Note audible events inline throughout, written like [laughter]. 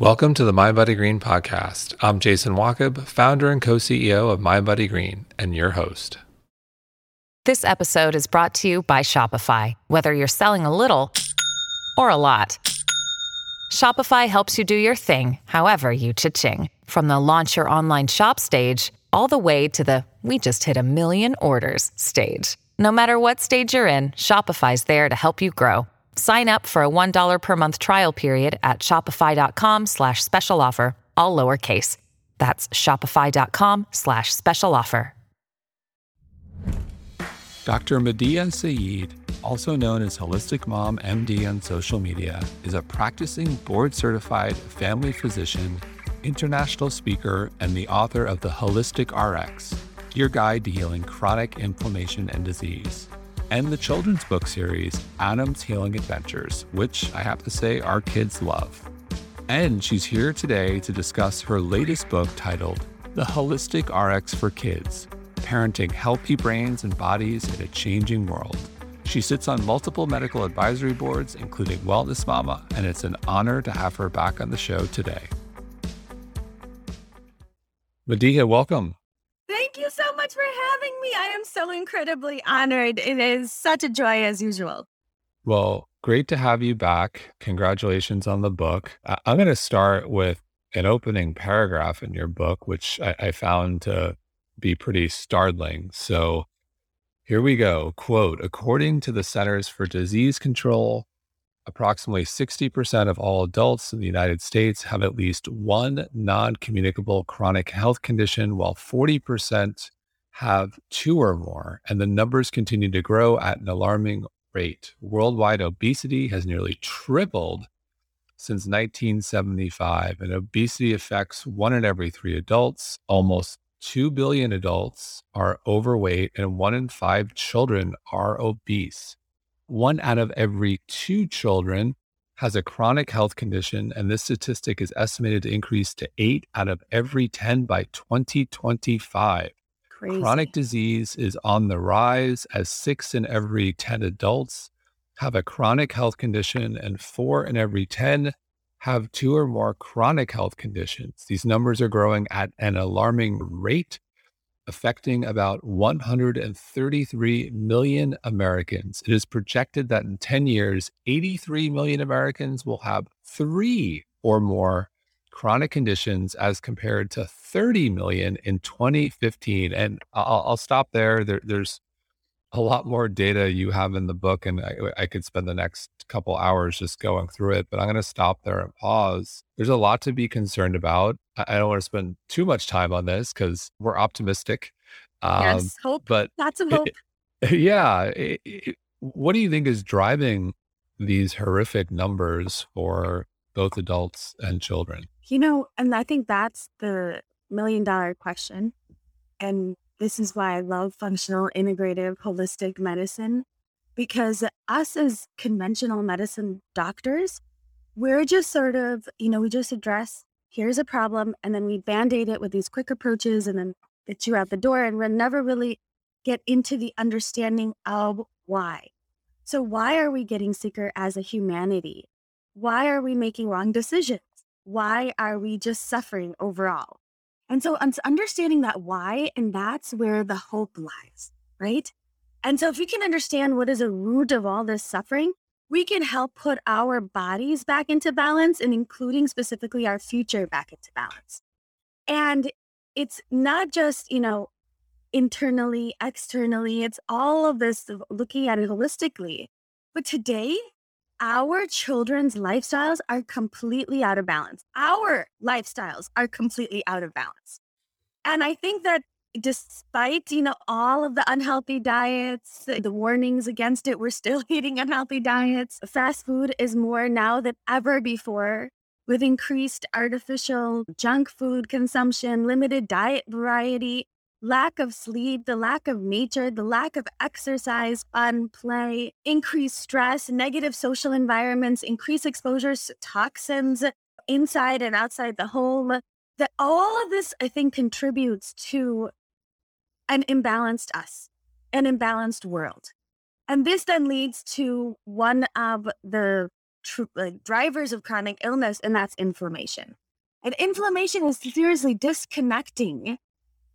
Welcome to the MindBodyGreen podcast. I'm Jason Wachob, founder and co CEO of MindBodyGreen, and your host. This episode is brought to you by Shopify. Whether you're selling a little or a lot, Shopify helps you do your thing, however you cha-ching. From the launch your online shop stage, all the way to the we just hit a million orders stage. No matter what stage you're in, Shopify's there to help you grow. Sign up for a $1 per month trial period at shopify.com slash special offer, all lowercase. That's shopify.com slash special offer. Dr. Madiha Saeed, also known as Holistic Mom MD on social media, is a practicing board certified family physician, international speaker, and the author of The Holistic RX, your guide to healing chronic inflammation and disease and the children's book series, Adam's Healing Adventures, which I have to say our kids love. And she's here today to discuss her latest book titled The Holistic RX for Kids Parenting Healthy Brains and Bodies in a Changing World. She sits on multiple medical advisory boards, including Wellness Mama, and it's an honor to have her back on the show today. Madiha, welcome. Much for having me. I am so incredibly honored. It is such a joy as usual. Well, great to have you back. Congratulations on the book. I'm going to start with an opening paragraph in your book, which I, I found to be pretty startling. So here we go. Quote According to the Centers for Disease Control, approximately 60% of all adults in the United States have at least one non communicable chronic health condition, while 40% have two or more. And the numbers continue to grow at an alarming rate. Worldwide obesity has nearly tripled since 1975, and obesity affects one in every three adults. Almost 2 billion adults are overweight, and one in five children are obese one out of every two children has a chronic health condition, and this statistic is estimated to increase to eight out of every 10 by 2025. Crazy. Chronic disease is on the rise as six in every 10 adults have a chronic health condition, and four in every 10 have two or more chronic health conditions. These numbers are growing at an alarming rate affecting about 133 million Americans. It is projected that in 10 years, 83 million Americans will have three or more chronic conditions as compared to 30 million in 2015. And I'll, I'll stop there. there. There's a lot more data you have in the book, and I, I could spend the next couple hours just going through it, but I'm going to stop there and pause. There's a lot to be concerned about. I don't want to spend too much time on this because we're optimistic. Um, yes, hope. But lots of hope. It, [laughs] yeah. It, it, what do you think is driving these horrific numbers for both adults and children? You know, and I think that's the million dollar question. And this is why I love functional, integrative, holistic medicine because us as conventional medicine doctors, we're just sort of, you know, we just address here's a problem and then we band-aid it with these quick approaches and then get you out the door and we'll never really get into the understanding of why. So why are we getting sicker as a humanity? Why are we making wrong decisions? Why are we just suffering overall? And so understanding that why, and that's where the hope lies, right? And so if we can understand what is a root of all this suffering, we can help put our bodies back into balance and including specifically our future back into balance. And it's not just, you know, internally, externally, it's all of this looking at it holistically. But today, our children's lifestyles are completely out of balance. Our lifestyles are completely out of balance. And I think that despite, you know, all of the unhealthy diets, the warnings against it, we're still [laughs] eating unhealthy diets. Fast food is more now than ever before with increased artificial junk food consumption, limited diet variety, lack of sleep, the lack of nature, the lack of exercise, fun, play, increased stress, negative social environments, increased exposures to toxins inside and outside the home. That all of this, I think, contributes to an imbalanced us, an imbalanced world. And this then leads to one of the tr- like drivers of chronic illness, and that's inflammation. And inflammation is seriously disconnecting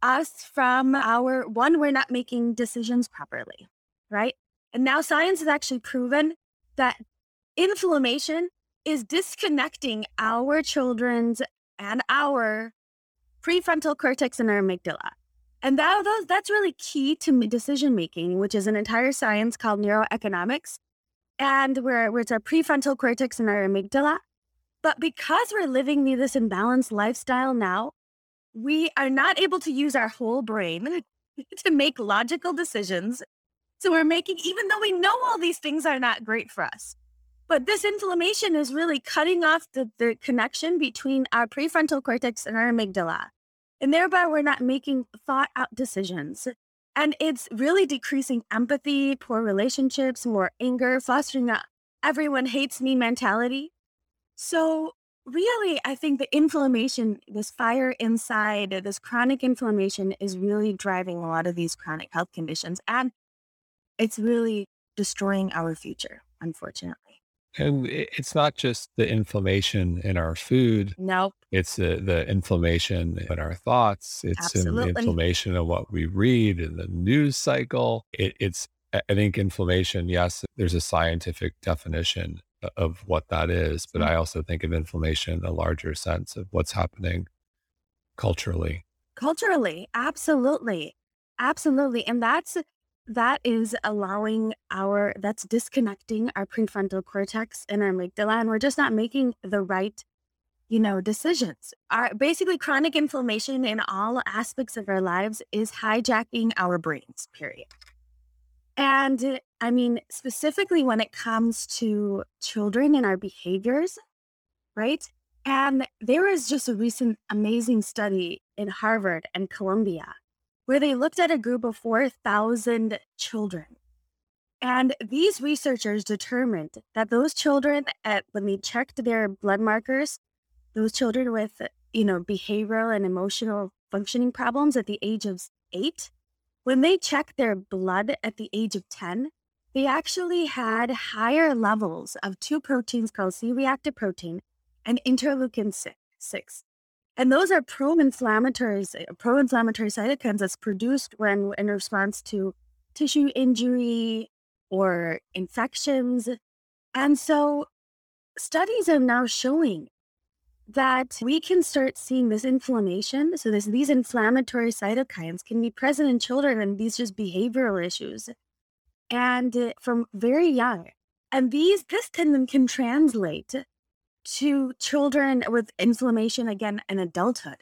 us from our one, we're not making decisions properly, right? And now science has actually proven that inflammation is disconnecting our children's and our prefrontal cortex and our amygdala. And that, that's really key to decision making, which is an entire science called neuroeconomics. And where, where it's our prefrontal cortex and our amygdala. But because we're living this imbalanced lifestyle now, we are not able to use our whole brain [laughs] to make logical decisions. So we're making, even though we know all these things are not great for us, but this inflammation is really cutting off the, the connection between our prefrontal cortex and our amygdala. And thereby, we're not making thought out decisions. And it's really decreasing empathy, poor relationships, more anger, fostering a everyone hates me mentality. So, really, I think the inflammation, this fire inside, this chronic inflammation is really driving a lot of these chronic health conditions. And it's really destroying our future, unfortunately. And it's not just the inflammation in our food. Nope. It's the, the inflammation in our thoughts. It's in the inflammation of what we read in the news cycle. It, it's, I think, inflammation. Yes, there's a scientific definition of what that is, but mm-hmm. I also think of inflammation in a larger sense of what's happening culturally. Culturally, absolutely. Absolutely. And that's that is allowing our that's disconnecting our prefrontal cortex and our amygdala and we're just not making the right you know decisions our basically chronic inflammation in all aspects of our lives is hijacking our brains period and uh, i mean specifically when it comes to children and our behaviors right and there was just a recent amazing study in harvard and columbia where they looked at a group of 4,000 children. And these researchers determined that those children, at, when they checked their blood markers, those children with, you know, behavioral and emotional functioning problems at the age of eight, when they checked their blood at the age of 10, they actually had higher levels of two proteins called C reactive protein and interleukin 6. And those are pro-inflammatory, uh, pro-inflammatory cytokines that's produced when in response to tissue injury or infections. And so studies are now showing that we can start seeing this inflammation. So this, these inflammatory cytokines can be present in children and these just behavioral issues. And uh, from very young. And these, this can, can translate to children with inflammation again in adulthood.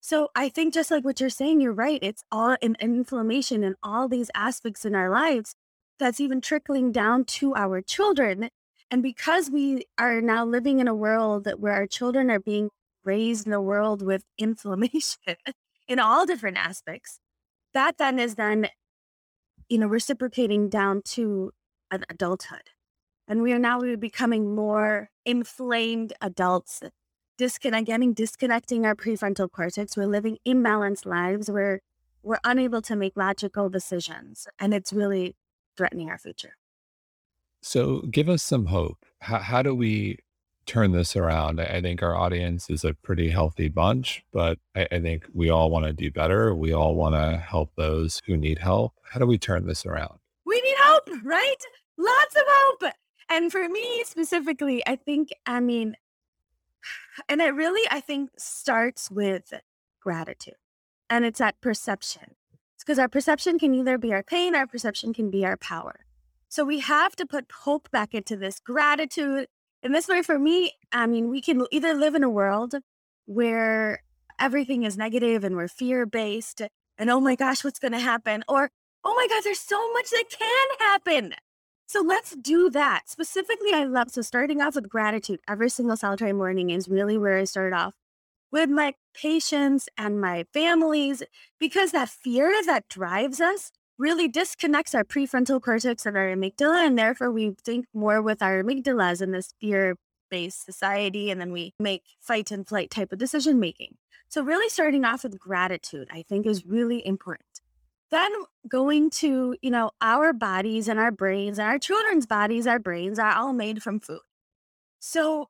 So I think just like what you're saying, you're right. It's all in inflammation and all these aspects in our lives that's even trickling down to our children. And because we are now living in a world where our children are being raised in a world with [laughs] inflammation in all different aspects, that then is then, you know, reciprocating down to an adulthood. And we are now we are becoming more inflamed adults, disconnect, getting disconnecting our prefrontal cortex. We're living imbalanced lives. We're we're unable to make logical decisions, and it's really threatening our future. So, give us some hope. How, how do we turn this around? I think our audience is a pretty healthy bunch, but I, I think we all want to do better. We all want to help those who need help. How do we turn this around? We need hope, [laughs] right? Lots of hope. And for me specifically, I think, I mean, [sighs] and it really, I think, starts with gratitude. And it's that perception. Because our perception can either be our pain, our perception can be our power. So we have to put hope back into this gratitude. And this way, for me, I mean, we can either live in a world where everything is negative and we're fear based and oh my gosh, what's going to happen? Or oh my God, there's so much that can happen. So let's do that. Specifically, I love so starting off with gratitude every single solitary morning is really where I start off with my patients and my families because that fear that drives us really disconnects our prefrontal cortex and our amygdala. And therefore, we think more with our amygdalas in this fear based society. And then we make fight and flight type of decision making. So, really starting off with gratitude, I think, is really important then going to, you know, our bodies and our brains and our children's bodies, our brains are all made from food. So,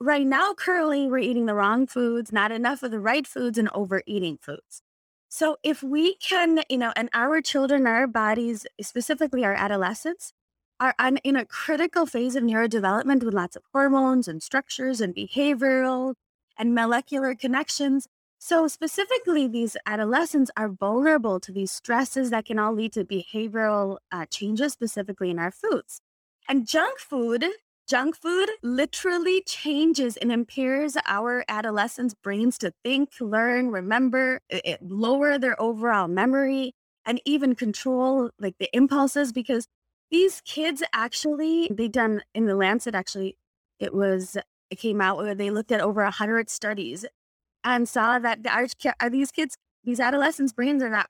right now, currently, we're eating the wrong foods, not enough of the right foods, and overeating foods. So, if we can, you know, and our children, our bodies, specifically our adolescents, are on, in a critical phase of neurodevelopment with lots of hormones and structures and behavioral and molecular connections. So, specifically, these adolescents are vulnerable to these stresses that can all lead to behavioral uh, changes, specifically in our foods. And junk food, junk food literally changes and impairs our adolescents' brains to think, learn, remember, it, it lower their overall memory, and even control like the impulses because these kids actually, they done in the Lancet, actually, it was, it came out where they looked at over 100 studies and saw that the, our, are uh, these kids, these adolescents' brains are not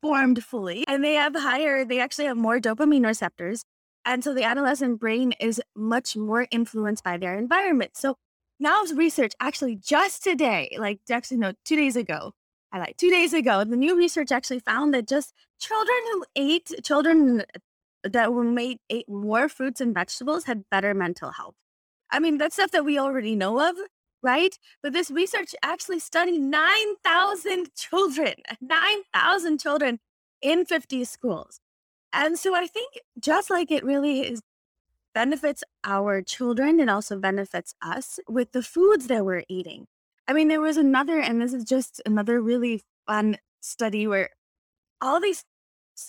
formed fully and they have higher, they actually have more dopamine receptors. And so the adolescent brain is much more influenced by their environment. So now research actually just today, like actually, no, two days ago, I like two days ago, the new research actually found that just children who ate, children that were made ate more fruits and vegetables had better mental health. I mean, that's stuff that we already know of, right? But this research actually studied 9,000 children, 9,000 children in 50 schools. And so I think just like it really is benefits our children, it also benefits us with the foods that we're eating. I mean, there was another, and this is just another really fun study where all these,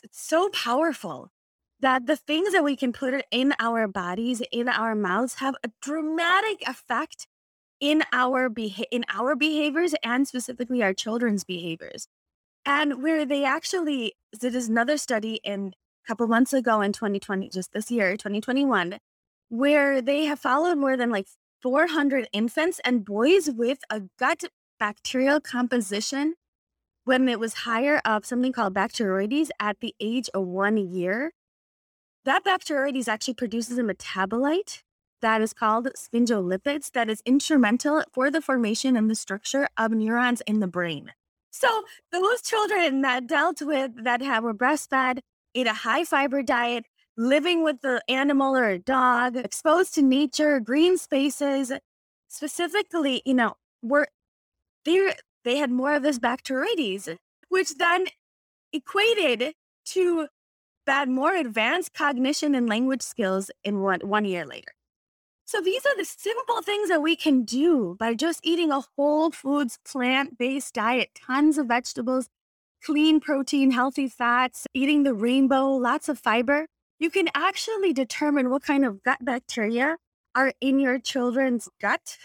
it's so powerful that the things that we can put in our bodies, in our mouths, have a dramatic effect in our beha- in our behaviors and specifically our children's behaviors. And where they actually did another study in couple months ago in 2020, just this year, 2021, where they have followed more than like 400 infants and boys with a gut bacterial composition when it was higher of something called Bacteroides at the age of one year. That Bacteroides actually produces a metabolite that is called sphingolipids that is instrumental for the formation and the structure of neurons in the brain. So those children that dealt with that have were breastfed, ate a high fiber diet, living with the animal or a dog, exposed to nature, green spaces, specifically, you know, were they they had more of this bacteroides, which then equated to bad more advanced cognition and language skills in one, one year later. So these are the simple things that we can do by just eating a whole foods, plant based diet, tons of vegetables, clean protein, healthy fats, eating the rainbow, lots of fiber. You can actually determine what kind of gut bacteria are in your children's gut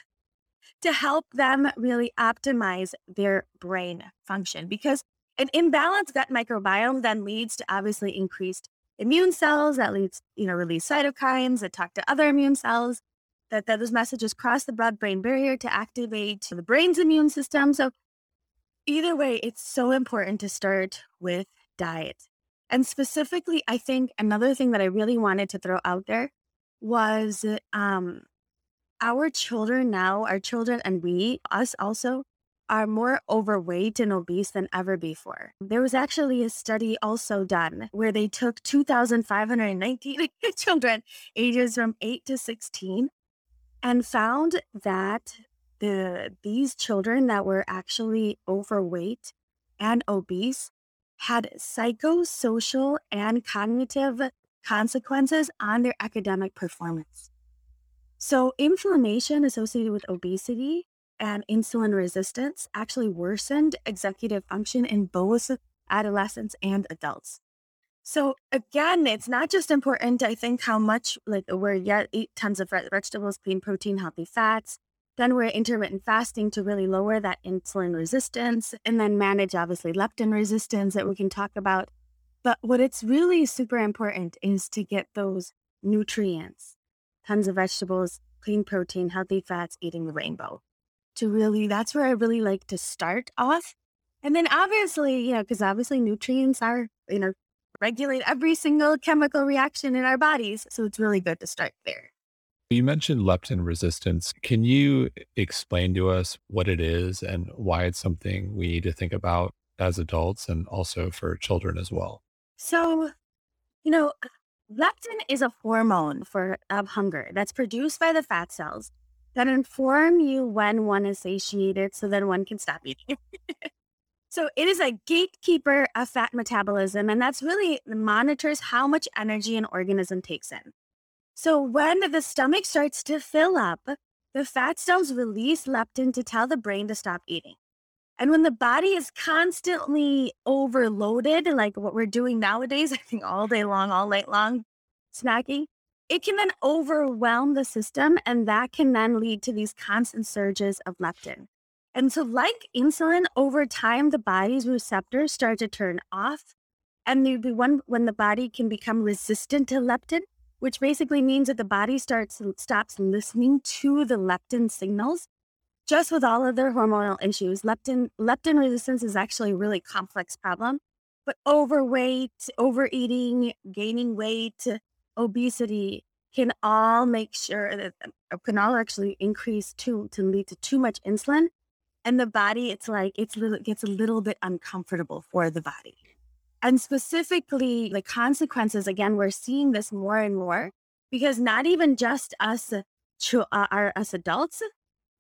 to help them really optimize their brain function because an imbalanced gut microbiome then leads to obviously increased immune cells that leads, you know, release cytokines that talk to other immune cells, that, that those messages cross the blood brain barrier to activate the brain's immune system. So either way, it's so important to start with diet. And specifically, I think another thing that I really wanted to throw out there was um, our children now, our children and we, us also, are more overweight and obese than ever before. There was actually a study also done where they took 2,519 [laughs] children ages from 8 to 16 and found that the these children that were actually overweight and obese had psychosocial and cognitive consequences on their academic performance. So, inflammation associated with obesity and insulin resistance actually worsened executive function in both adolescents and adults. So again, it's not just important, I think, how much like we're yet eat tons of vegetables, clean protein, healthy fats. Then we're intermittent fasting to really lower that insulin resistance and then manage obviously leptin resistance that we can talk about. But what it's really super important is to get those nutrients, tons of vegetables, clean protein, healthy fats, eating the rainbow to really, that's where I really like to start off. And then obviously, you know, because obviously nutrients are, you know, regulate every single chemical reaction in our bodies. So it's really good to start there. You mentioned leptin resistance. Can you explain to us what it is and why it's something we need to think about as adults and also for children as well? So, you know, leptin is a hormone for of hunger that's produced by the fat cells that inform you when one is satiated so that one can stop eating. [laughs] so it is a gatekeeper of fat metabolism, and that's really monitors how much energy an organism takes in. So when the stomach starts to fill up, the fat cells release leptin to tell the brain to stop eating. And when the body is constantly overloaded, like what we're doing nowadays, [laughs] I think all day long, all night long, snacking, it can then overwhelm the system and that can then lead to these constant surges of leptin. And so, like insulin, over time, the body's receptors start to turn off. And there be one when the body can become resistant to leptin, which basically means that the body starts stops listening to the leptin signals. Just with all of their hormonal issues, leptin leptin resistance is actually a really complex problem. But overweight, overeating, gaining weight, obesity can all make sure that uh, can all actually increase too to lead to too much insulin and the body it's like it's little, gets a little bit uncomfortable for the body and specifically the consequences again we're seeing this more and more because not even just us uh, uh our us adults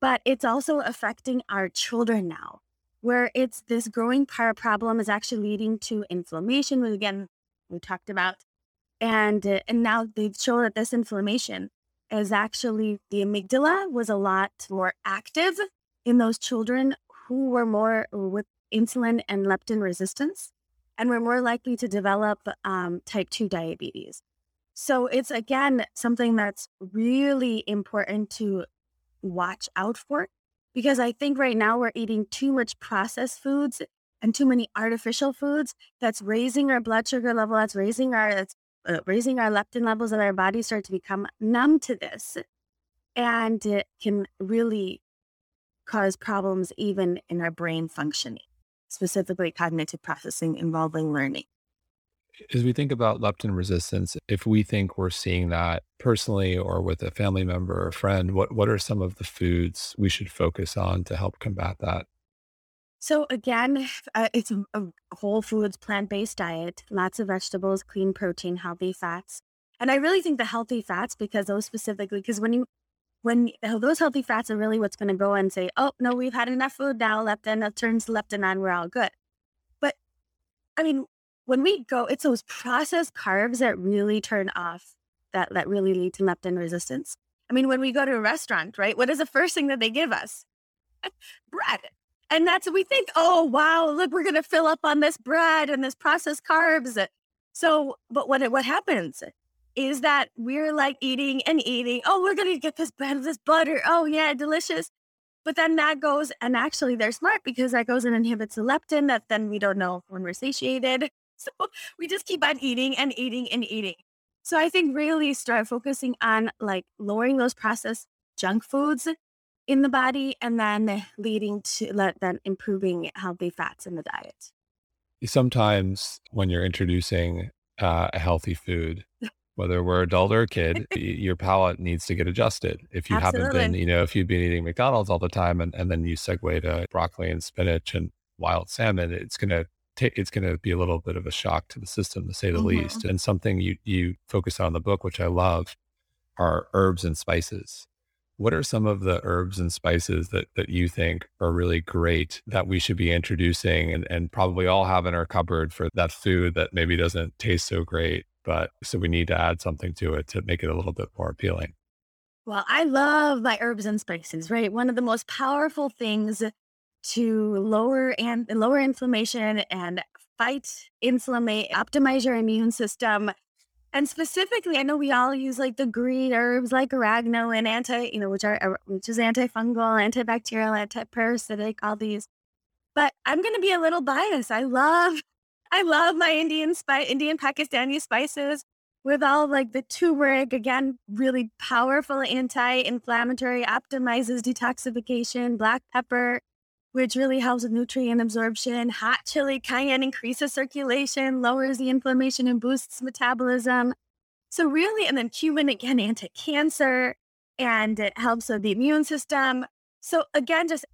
but it's also affecting our children now where it's this growing power problem is actually leading to inflammation which again we talked about and uh, and now they've shown that this inflammation is actually the amygdala was a lot more active in those children who were more with insulin and leptin resistance and we're more likely to develop um, type 2 diabetes. So it's again something that's really important to watch out for because i think right now we're eating too much processed foods and too many artificial foods that's raising our blood sugar level that's raising our that's uh, raising our leptin levels and our body start to become numb to this and it can really cause problems even in our brain functioning specifically cognitive processing involving learning as we think about leptin resistance if we think we're seeing that personally or with a family member or friend what what are some of the foods we should focus on to help combat that so again, uh, it's a, a whole foods, plant-based diet, lots of vegetables, clean protein, healthy fats. And I really think the healthy fats, because those specifically, because when you, when uh, those healthy fats are really what's going to go and say, oh, no, we've had enough food now, leptin, it turns leptin on, we're all good. But I mean, when we go, it's those processed carbs that really turn off, that, that really lead to leptin resistance. I mean, when we go to a restaurant, right, what is the first thing that they give us? [laughs] Bread. And that's we think. Oh, wow, look, we're going to fill up on this bread and this processed carbs. So, but what what happens is that we're like eating and eating. Oh, we're going to get this bread, this butter. Oh, yeah, delicious. But then that goes, and actually they're smart because that goes and inhibits the leptin that then we don't know when we're satiated. [laughs] So we just keep on eating and eating and eating. So I think really start focusing on like lowering those processed junk foods in the body and then leading to let then improving healthy fats in the diet. Sometimes when you're introducing uh, a healthy food, whether we're adult or a kid, [laughs] your palate needs to get adjusted. If you Absolutely. haven't been, you know, if you've been eating McDonald's all the time and, and then you segue to broccoli and spinach and wild salmon, it's gonna take it's gonna be a little bit of a shock to the system to say the mm-hmm. least. And something you you focus on in the book, which I love, are herbs and spices. What are some of the herbs and spices that, that you think are really great that we should be introducing and, and probably all have in our cupboard for that food that maybe doesn't taste so great, but so we need to add something to it to make it a little bit more appealing? Well, I love my herbs and spices, right? One of the most powerful things to lower and lower inflammation and fight inflammation, optimize your immune system, and specifically, I know we all use like the green herbs like oregano and anti, you know, which are uh, which is antifungal, antibacterial, antiparasitic, all these. But I'm going to be a little biased. I love, I love my Indian spice, Indian Pakistani spices with all like the turmeric. Again, really powerful anti-inflammatory, optimizes detoxification. Black pepper, which really helps with nutrient absorption. Hot chili cayenne increases circulation, lowers the inflammation, and boosts metabolism. So, really, and then cumin again, anti cancer, and it helps with the immune system. So, again, just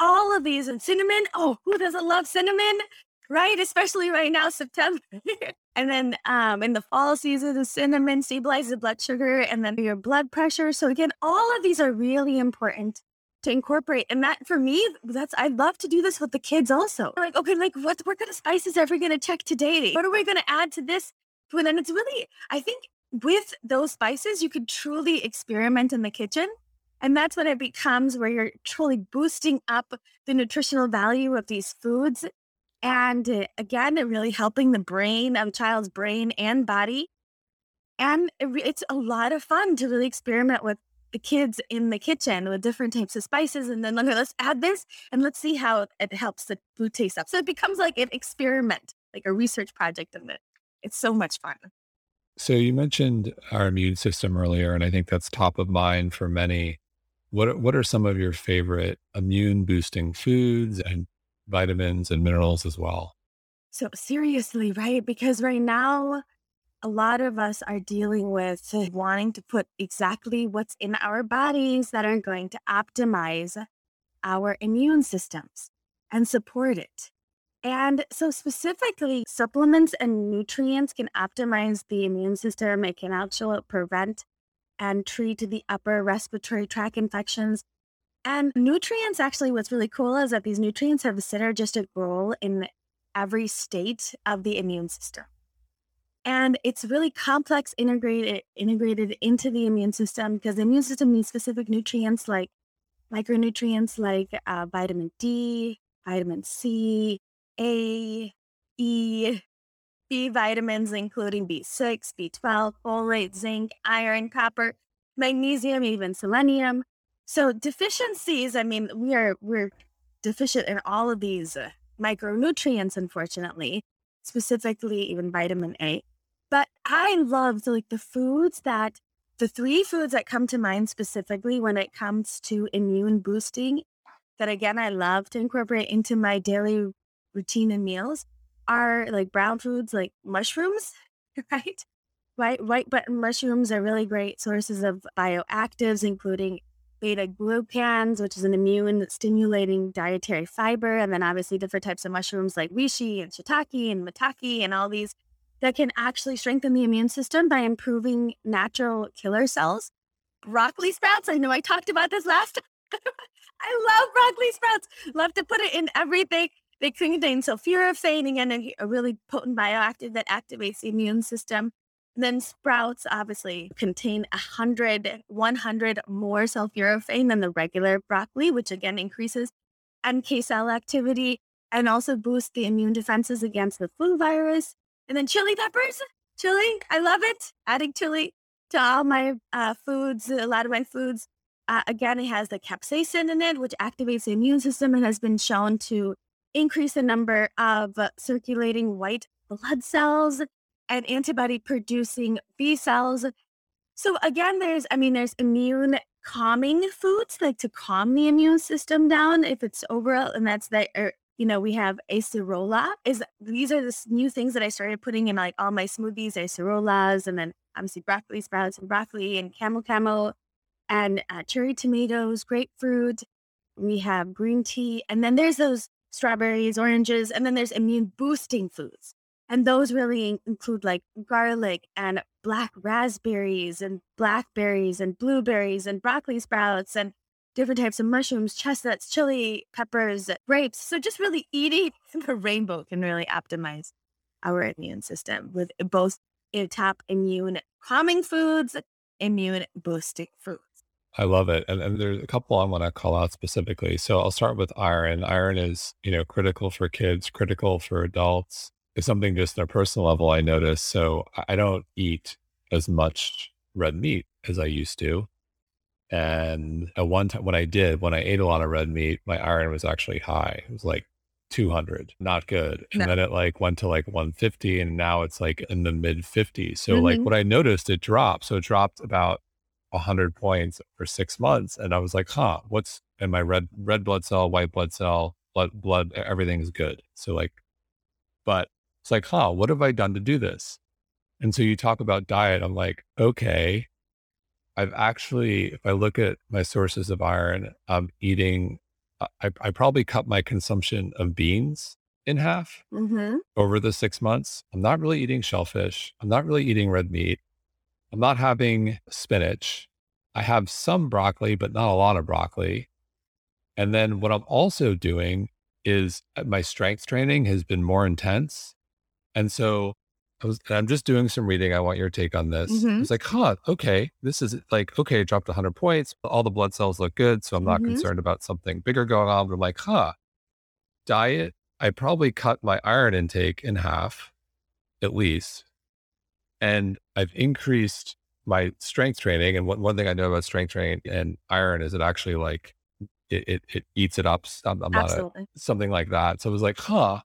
all of these and cinnamon. Oh, who doesn't love cinnamon? Right? Especially right now, September. [laughs] and then um, in the fall season, the cinnamon stabilizes blood sugar and then your blood pressure. So again, all of these are really important to incorporate. And that for me, that's I love to do this with the kids also. Like, okay, like what what kind of spices are we gonna check today? What are we gonna add to this? But then it's really, I think with those spices, you could truly experiment in the kitchen. And that's when it becomes where you're truly boosting up the nutritional value of these foods. And uh, again, really helping the brain of child's brain and body. And it, it's a lot of fun to really experiment with the kids in the kitchen with different types of spices. And then let's add this and let's see how it helps the food taste up. So it becomes like an experiment, like a research project in it. It's so much fun. So you mentioned our immune system earlier, and I think that's top of mind for many. What what are some of your favorite immune boosting foods and vitamins and minerals as well? So seriously, right? Because right now a lot of us are dealing with wanting to put exactly what's in our bodies that are going to optimize our immune systems and support it. And so, specifically, supplements and nutrients can optimize the immune system. It can actually prevent and treat the upper respiratory tract infections. And nutrients, actually, what's really cool is that these nutrients have a synergistic role in every state of the immune system and it's really complex integrated integrated into the immune system because the immune system needs specific nutrients like micronutrients like uh, vitamin D, vitamin C, A, E, B vitamins including B6, B12, folate, zinc, iron, copper, magnesium, even selenium. So deficiencies, I mean, we are we're deficient in all of these uh, micronutrients, unfortunately, specifically even vitamin A. But I love like the foods that the three foods that come to mind specifically when it comes to immune boosting that again I love to incorporate into my daily routine and meals are like brown foods like mushrooms, [laughs] right? White white button mushrooms are really great sources of bioactives, including beta glucans, which is an immune stimulating dietary fiber, and then obviously different types of mushrooms like reishi and shiitake and maitake and all these that can actually strengthen the immune system by improving natural killer cells. Broccoli sprouts, I know I talked about this last time. [laughs] I love broccoli sprouts. Love to put it in everything. They contain sulforaphane, again, a really potent bioactive that activates the immune system. And then sprouts obviously contain 100, 100 more sulforaphane than the regular broccoli, which again increases NK cell activity and also boosts the immune defenses against the flu virus. And then chili peppers, chili, I love it. Adding chili to all my uh, foods, a lot of my foods. Uh, again, it has the capsaicin in it, which activates the immune system and has been shown to increase the number of circulating white blood cells and antibody producing B cells. So again, there's, I mean, there's immune calming foods like to calm the immune system down if it's over, and that's the er, you know, we have acerola. Is these are the new things that I started putting in like all my smoothies, acerolas, and then obviously broccoli sprouts and broccoli and camu camu and uh, cherry tomatoes, grapefruit. We have green tea, and then there's those strawberries, oranges, and then there's immune boosting foods. And those really include like garlic and black raspberries and blackberries and blueberries and broccoli sprouts and different types of mushrooms, chestnuts, chili, peppers, grapes. So just really eating [laughs] the rainbow can really optimize our immune system with both top immune calming foods, immune boosting foods. I love it. And, and there's a couple I want to call out specifically. So I'll start with iron. Iron is, you know, critical for kids, critical for adults. It's something just on a personal level I notice. So I don't eat as much red meat as I used to. And at one time, when I did, when I ate a lot of red meat, my iron was actually high. It was like 200, not good. And no. then it like went to like 150, and now it's like in the mid 50s. So, mm-hmm. like, what I noticed, it dropped. So, it dropped about 100 points for six months. And I was like, huh, what's in my red, red blood cell, white blood cell, blood, blood, everything's good. So, like, but it's like, huh, what have I done to do this? And so you talk about diet. I'm like, okay, I've actually, if I look at my sources of iron, I'm eating, I, I probably cut my consumption of beans in half Mm-hmm. over the six months. I'm not really eating shellfish. I'm not really eating red meat. I'm not having spinach. I have some broccoli, but not a lot of broccoli. And then what I'm also doing is uh, my strength training has been more intense. And so I was, and I'm just doing some reading. I want your take on this. Mhm. It's like, huh, okay, this is like, okay, dropped 100 points. All the blood cells look good. So I'm not Mhm. concerned about something bigger going on. But I'm like, huh, diet, I probably cut my iron intake in half at least. And I've increased my strength training. And one, one thing I know about strength training and iron is it actually like, it, it, it eats it up. I'm, I'm not a, something like that. So I was like, huh,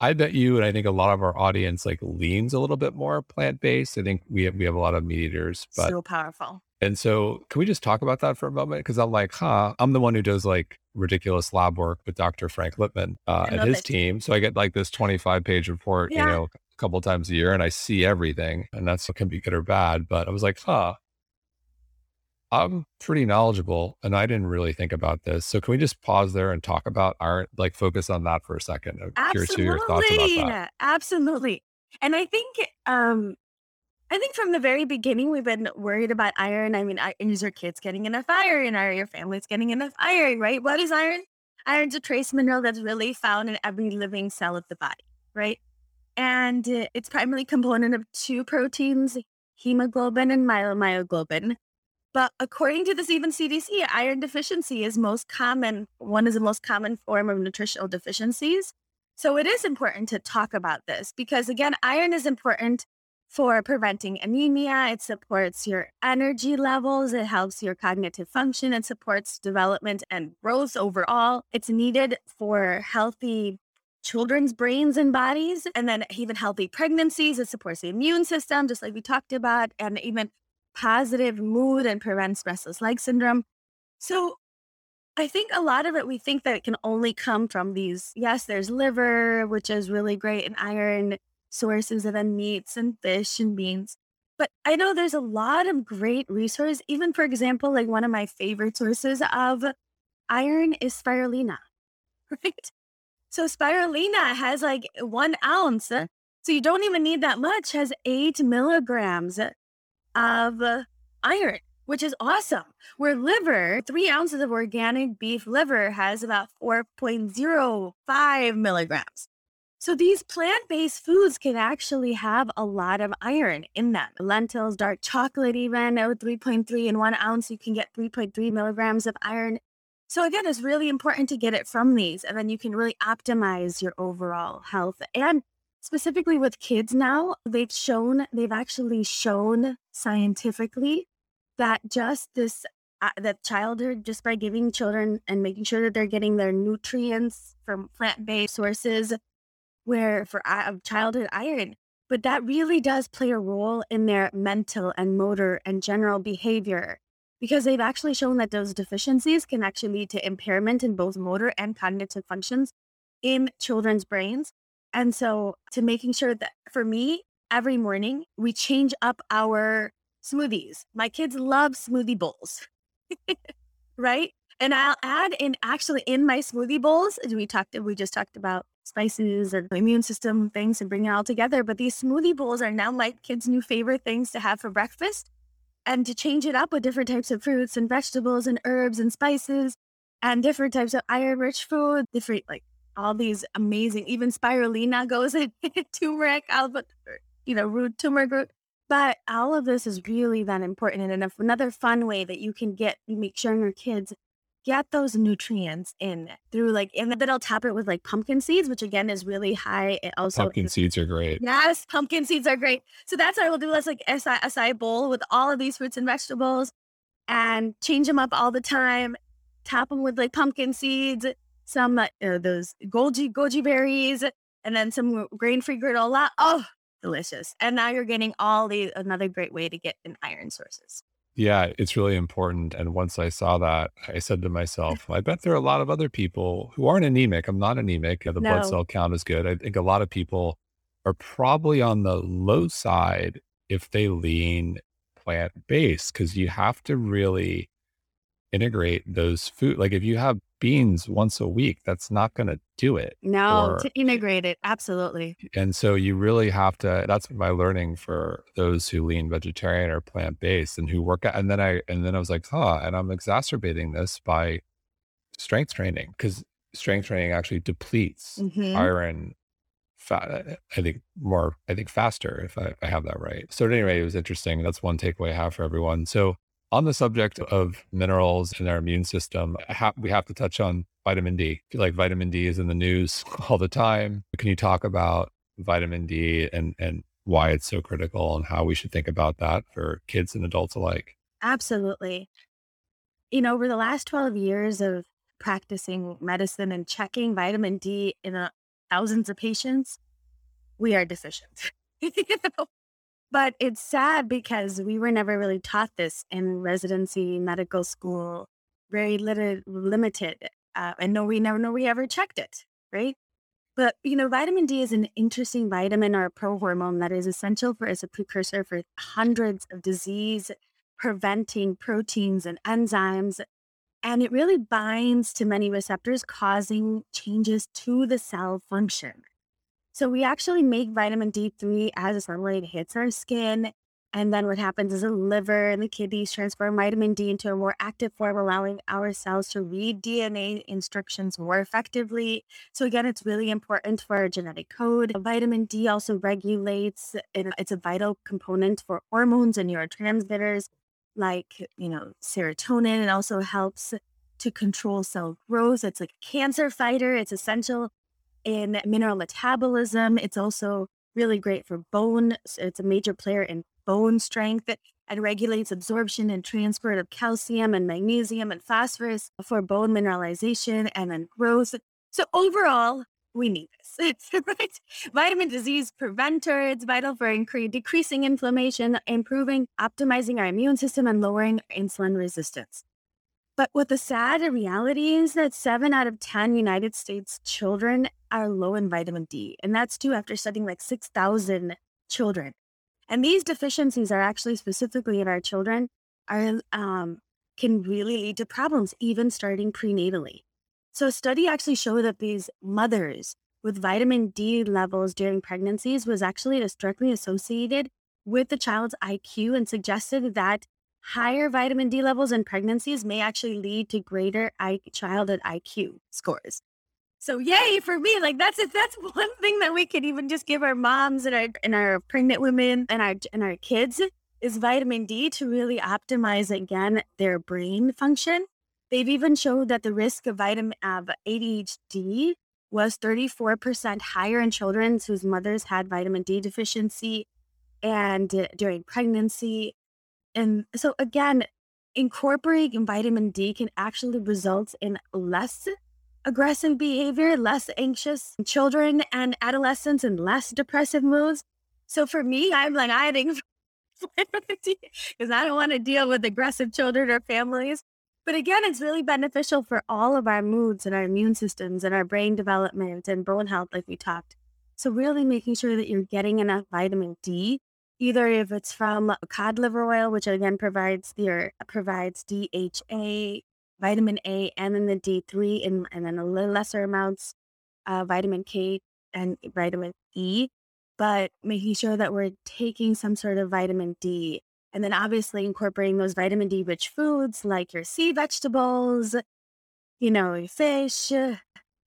I bet you, and I think a lot of our audience like leans a little bit more plant based. I think we have, we have a lot of meat eaters, but, so powerful. and so can we just talk about that for a moment? Cause I'm like, huh, I'm the one who does like ridiculous lab work with Dr. Frank Lipman uh, and his it. team. So I get like this 25 page report, you know, a couple times a year and I see everything and that's what can be good or bad. But I was like, huh, I'm pretty knowledgeable and I didn't really think about this. So can we just pause there and talk about our like focus on that for a second? I'm curious to your thoughts about Absolutely. that. Absolutely. And I think um I think from the very beginning we've been worried about iron. I mean, I- is your kids getting enough iron? Are your families getting enough iron, right? What is iron? Iron's a trace mineral that's really found in every living cell of the body, right? And uh, it's primarily component of two proteins, hemoglobin and myomyoglobin. But according to this even CDC, iron deficiency is most common, one is the most common form of nutritional deficiencies. So it is important to talk about this because, again, iron is important for preventing anemia. It supports your energy levels. It helps your cognitive function. It supports development and growth overall. It's needed for healthy children's brains and bodies, and then even healthy pregnancies. It supports the immune system, just like we talked about, and even positive mood and prevents restless leg syndrome. So I think a lot of it, we think that it can only come from these. Yes, there's liver, which is really great in iron sources, and then meats and fish and beans. But I know there's a lot of great resources. Even, for example, like one of my favorite sources of iron is spirulina, [laughs] right? So spirulina has like one ounce. So you don't even need that much, has eight milligrams of uh, iron, which is awesome. Where liver, three ounces of organic beef liver has about 4.05 milligrams. So these plant-based foods can actually have a lot of iron in them. Lentils, dark chocolate, even with 3.3 in one ounce, you can get 3.3 milligrams of iron. So again, it's really important to get it from these, and then you can really optimize your overall health. And specifically with kids now, they've shown, they've actually shown scientifically that just this, uh, that childhood, just by giving children and making sure that they're getting their nutrients from plant-based sources, where for of childhood iron, but that really does play a role in their mental and motor and general behavior because they've actually shown that those deficiencies can actually lead to impairment in both motor and cognitive functions in children's brains. And so, to making sure that for me, every morning we change up our smoothies. My kids love smoothie bowls, right? And I'll add in actually in my smoothie bowls, we talked, we just talked about spices or immune system things and bring it all together. But these smoothie bowls are now my kids' new favorite things to have for breakfast and to change it up with different types of fruits and vegetables and herbs and spices and different types of iron rich food, different like all these amazing, even spirulina goes in [laughs] turmeric, I'll er, you know, root turmeric root. But all of this is really that important. And enough, another fun way that you can get, make sure your kids get those nutrients in through like, and then I'll top it with like pumpkin seeds, which again is really high. It also Pumpkin seeds are great. Yes, pumpkin seeds are great. So that's what I will do. Let's like a side bowl with all of these fruits and vegetables, and change them up all the time. Top them with like pumpkin seeds, some uh, those goji goji berries, and then some grain free granola. Oh, delicious! And now you're getting all the another great way to get in iron sources. Yeah, it's really important. And once I saw that, I said to [laughs] myself, I bet there are a lot of other people who aren't anemic. I'm not anemic. The blood cell count is good. I think a lot of people are probably on the low side if they lean plant based because you have to really integrate those food. Like if you have beans once a week, that's not going to do it. No, or, to integrate it. Absolutely. And so you really have to, that's my learning for those who lean vegetarian or plant based and who work out. And then I, and then I was like, huh, and I'm exacerbating this by strength training because strength training actually depletes mm-hmm. iron fat, I think more, I think faster if I, if I have that right. So anyway, it was interesting. That's one takeaway I have for everyone. So on the subject of minerals in our immune system, ha- we have to touch on vitamin D. I feel like vitamin D is in the news [laughs] all the time. Can you talk about vitamin D and, and why it's so critical and how we should think about that for kids and adults alike? Absolutely. You know, over the last 12 years of practicing medicine and checking vitamin D in a, thousands of patients, we are deficient. [laughs] But it's sad because we were never really taught this in residency, medical school, very little, limited. Uh, and no, we never, no, we ever checked it, right? But, you know, vitamin D is an interesting vitamin or a prohormone that is essential for as a precursor for hundreds of disease preventing proteins and enzymes. And it really binds to many receptors, causing changes to the cell function. So we actually make vitamin D3 as sunlight hits our skin. And then what happens is the liver and the kidneys transform vitamin D into a more active form, allowing our cells to read DNA instructions more effectively. So again, it's really important for our genetic code. Vitamin D also regulates, it's a vital component for hormones and neurotransmitters like, you know, serotonin. It also helps to control cell growth. It's like a cancer fighter. It's essential in mineral metabolism. It's also really great for bone. It's a major player in bone strength and regulates absorption and transport of calcium and magnesium and phosphorus for bone mineralization and then growth. So overall, we need this, It's [laughs] right? Vitamin disease preventer. It's vital for incre- decreasing inflammation, improving, optimizing our immune system, and lowering insulin resistance. But what the sad reality is that seven out of 10 United States children are low in vitamin D. And that's too after studying like 6,000 children. And these deficiencies are actually specifically in our children are um, can really lead to problems, even starting prenatally. So a study actually showed that these mothers with vitamin D levels during pregnancies was actually directly associated with the child's IQ and suggested that higher vitamin D levels in pregnancies may actually lead to greater I- childhood IQ scores. So yay for me! Like that's it. That's [laughs] one thing that we could even just give our moms and our and our pregnant women and our and our kids is vitamin D to really optimize again their brain function. They've even showed that the risk of vitamin of ADHD was 34% higher in children whose mothers had vitamin D deficiency and uh, during pregnancy and so again, incorporating vitamin D can actually result in less aggressive behavior, less anxious children and adolescents, and less depressive moods. So for me, I'm like [laughs] D because I don't want to deal with aggressive children or families. But again, it's really beneficial for all of our moods and our immune systems and our brain development and bone health, like we talked. So really making sure that you're getting enough vitamin D either if it's from cod liver oil, which again provides the provides DHA, vitamin A, and then the D3, and, and then a little lesser amounts of vitamin K and vitamin E, but making sure that we're taking some sort of vitamin D. And then obviously incorporating those vitamin D rich foods like your sea vegetables, you know, fish, you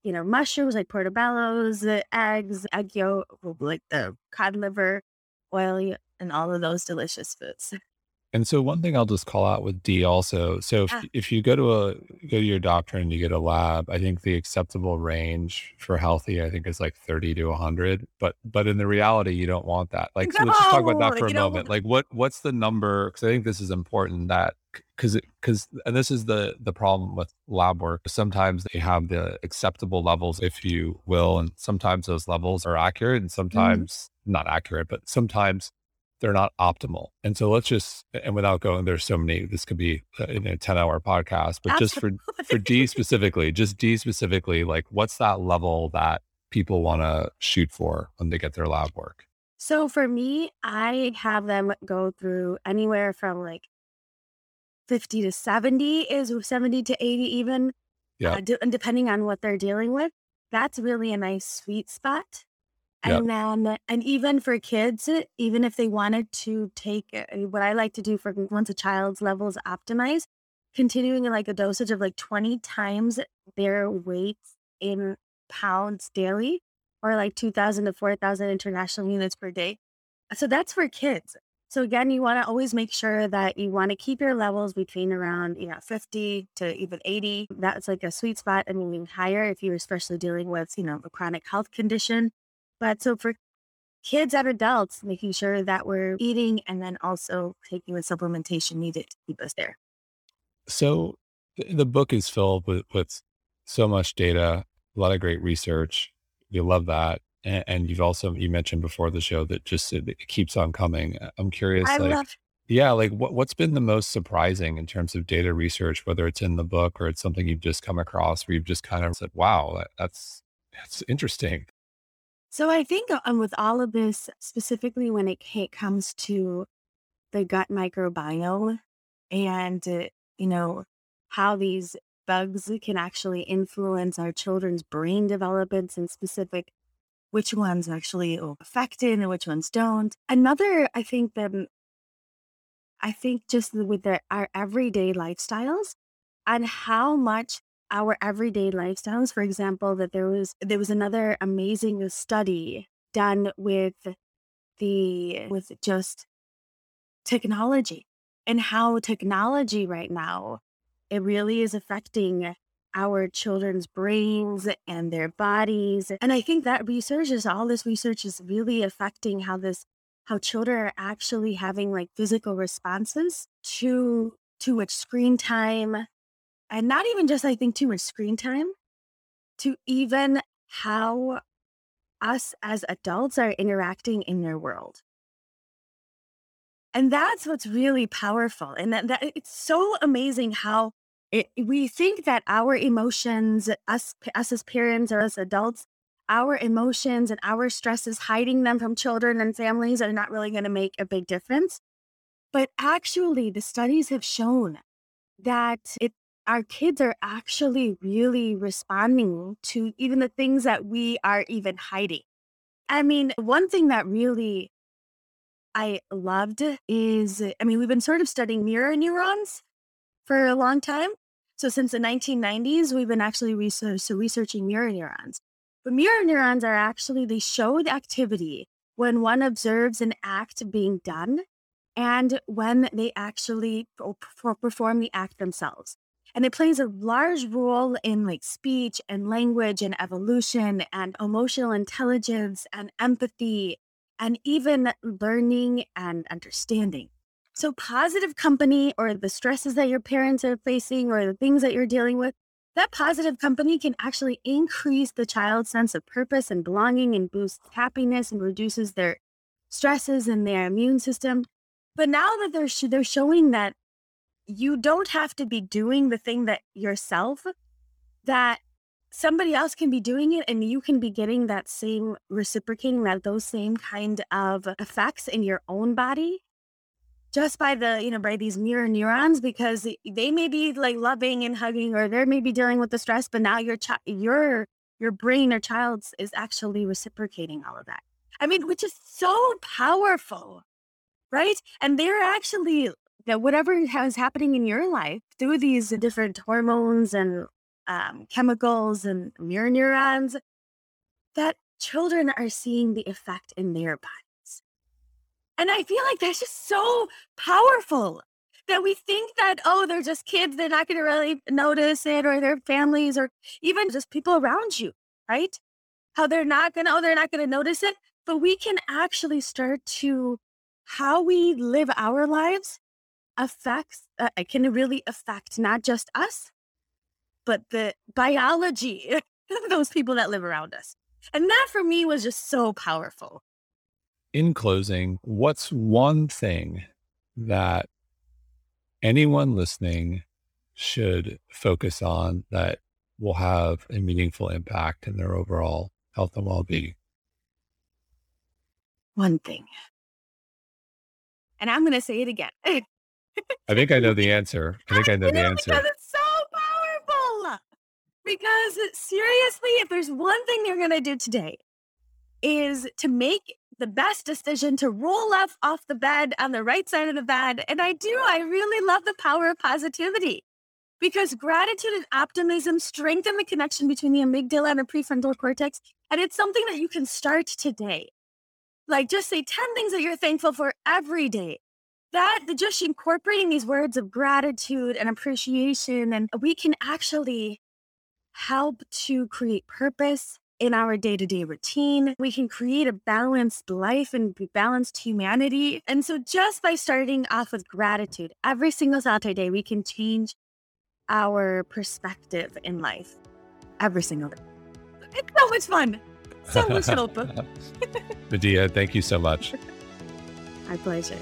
know, mushrooms like portobellos, eggs, egg yolk, like the cod liver, oily, and all of those delicious foods. [laughs] And so one thing I'll just call out with D also. So if, if you go to a go to your doctor and you get a lab, I think the acceptable range for healthy, I think is like 30 to 100. But but in the reality, you don't want that. Like so let's just talk about that for a moment. Like what what's the number? Because I think this is important that because because and this is the the problem with lab work. Sometimes they have the acceptable levels, if you will, and sometimes those levels are accurate, and mm-hmm. sometimes mm-hmm. not accurate, but sometimes they're not optimal. And so let's just, and without going, there's so many, this could be in a 10 hour podcast, but Absolutely. just for, for D [laughs] specifically, just D specifically, like what's that level that people want to shoot for when they get their lab work? So for me, I have them go through anywhere from like 50 to 70 is 70 to 80 even. Yeah. Uh, and depending on what they're dealing with, that's really a nice sweet spot. Yep. And then, and even for kids, even if they wanted to take uh, what I like to do for once a child's level is optimized, continuing like a dosage of like 20 times their weight in pounds daily or like 2000 to 4000 international units per day. So that's for kids. So again, you want to always make sure that you want to keep your levels between around, you know, 50 to even 80. That's like a sweet spot and moving higher if you're especially dealing with, you know, a chronic health condition. But so for kids and adults, making sure that we're eating and then also taking the supplementation needed to keep us there. So th- the book is filled with, with so much data, a lot of great research. You love that. And, and you've also, you mentioned before the show that just it, it keeps on coming. I'm curious, I like, love yeah, like what, what's been the most surprising in terms of data research, whether it's in the book or it's something you've just come across where you've just kind of said, wow, that, that's, that's interesting. So I think um, with all of this, specifically when it comes to the gut microbiome and, uh, you know, how these bugs can actually influence our children's brain developments and specific which ones actually are affected and which ones don't. Another, I think that I think just with our everyday lifestyles and how much our everyday lifestyles, for example, that there was there was another amazing study done with the with just technology and how technology right now it really is affecting our children's brains and their bodies. And I think that research is all this research is really affecting how this how children are actually having like physical responses to too much screen time. And not even just I think too much screen time, to even how us as adults are interacting in their world. And that's what's really powerful. And that, that it's so amazing how it, we think that our emotions, us, us as parents or as adults, our emotions and our stresses, hiding them from children and families are not really going to make a big difference. But actually, the studies have shown that it, our kids are actually really responding to even the things that we are even hiding. I mean, one thing that really I loved is, I mean, we've been sort of studying mirror neurons for a long time. So since the 1990s, we've been actually research, so researching mirror neurons. But mirror neurons are actually, they show the activity when one observes an act being done and when they actually oh, perform the act themselves. And it plays a large role in like speech and language and evolution and emotional intelligence and empathy and even learning and understanding. So, positive company or the stresses that your parents are facing or the things that you're dealing with, that positive company can actually increase the child's sense of purpose and belonging and boosts happiness and reduces their stresses in their immune system. But now that they're, sh- they're showing that you don't have to be doing the thing that yourself, that somebody else can be doing it and you can be getting that same reciprocating that those same kind of effects in your own body just by the you know by these mirror neurons because they may be like loving and hugging or they may be dealing with the stress but now your child your your brain or child's is actually reciprocating all of that. I mean which is so powerful right? And they're actually that whatever is happening in your life through these different hormones and um, chemicals and mirror neurons that children are seeing the effect in their bodies. And I feel like that's just so powerful that we think that, oh, they're just kids, they're not going to really notice it, or their families, or even just people around you, right? How they're not going to, oh, they're not going to notice it. But we can actually start to, how we live our lives affects, uh, it can really affect not just us, but the biology [laughs] of those people that live around us. And that for me was just so powerful. In closing, what's one thing that anyone listening should focus on that will have a meaningful impact in their overall health and well being? One thing. And I'm going to say it again [laughs] I think I know the answer. I think I know the answer. Because it's so powerful. Because seriously, if there's one thing you're going to do today, is to make the best decision to roll off off the bed on the right side of the bed. And I do. I really love the power of positivity because gratitude and optimism strengthen the connection between the amygdala and the prefrontal cortex. And it's something that you can start today. Like just say 10 things that you're thankful for every day. That just incorporating these words of gratitude and appreciation, and we can actually help to create purpose in our day to day routine. We can create a balanced life and balanced humanity. And so, just by starting off with gratitude every single Saturday day, we can change our perspective in life every single day. It's so much fun. So much [laughs] hope. Madiha, thank you so much. [laughs] My pleasure.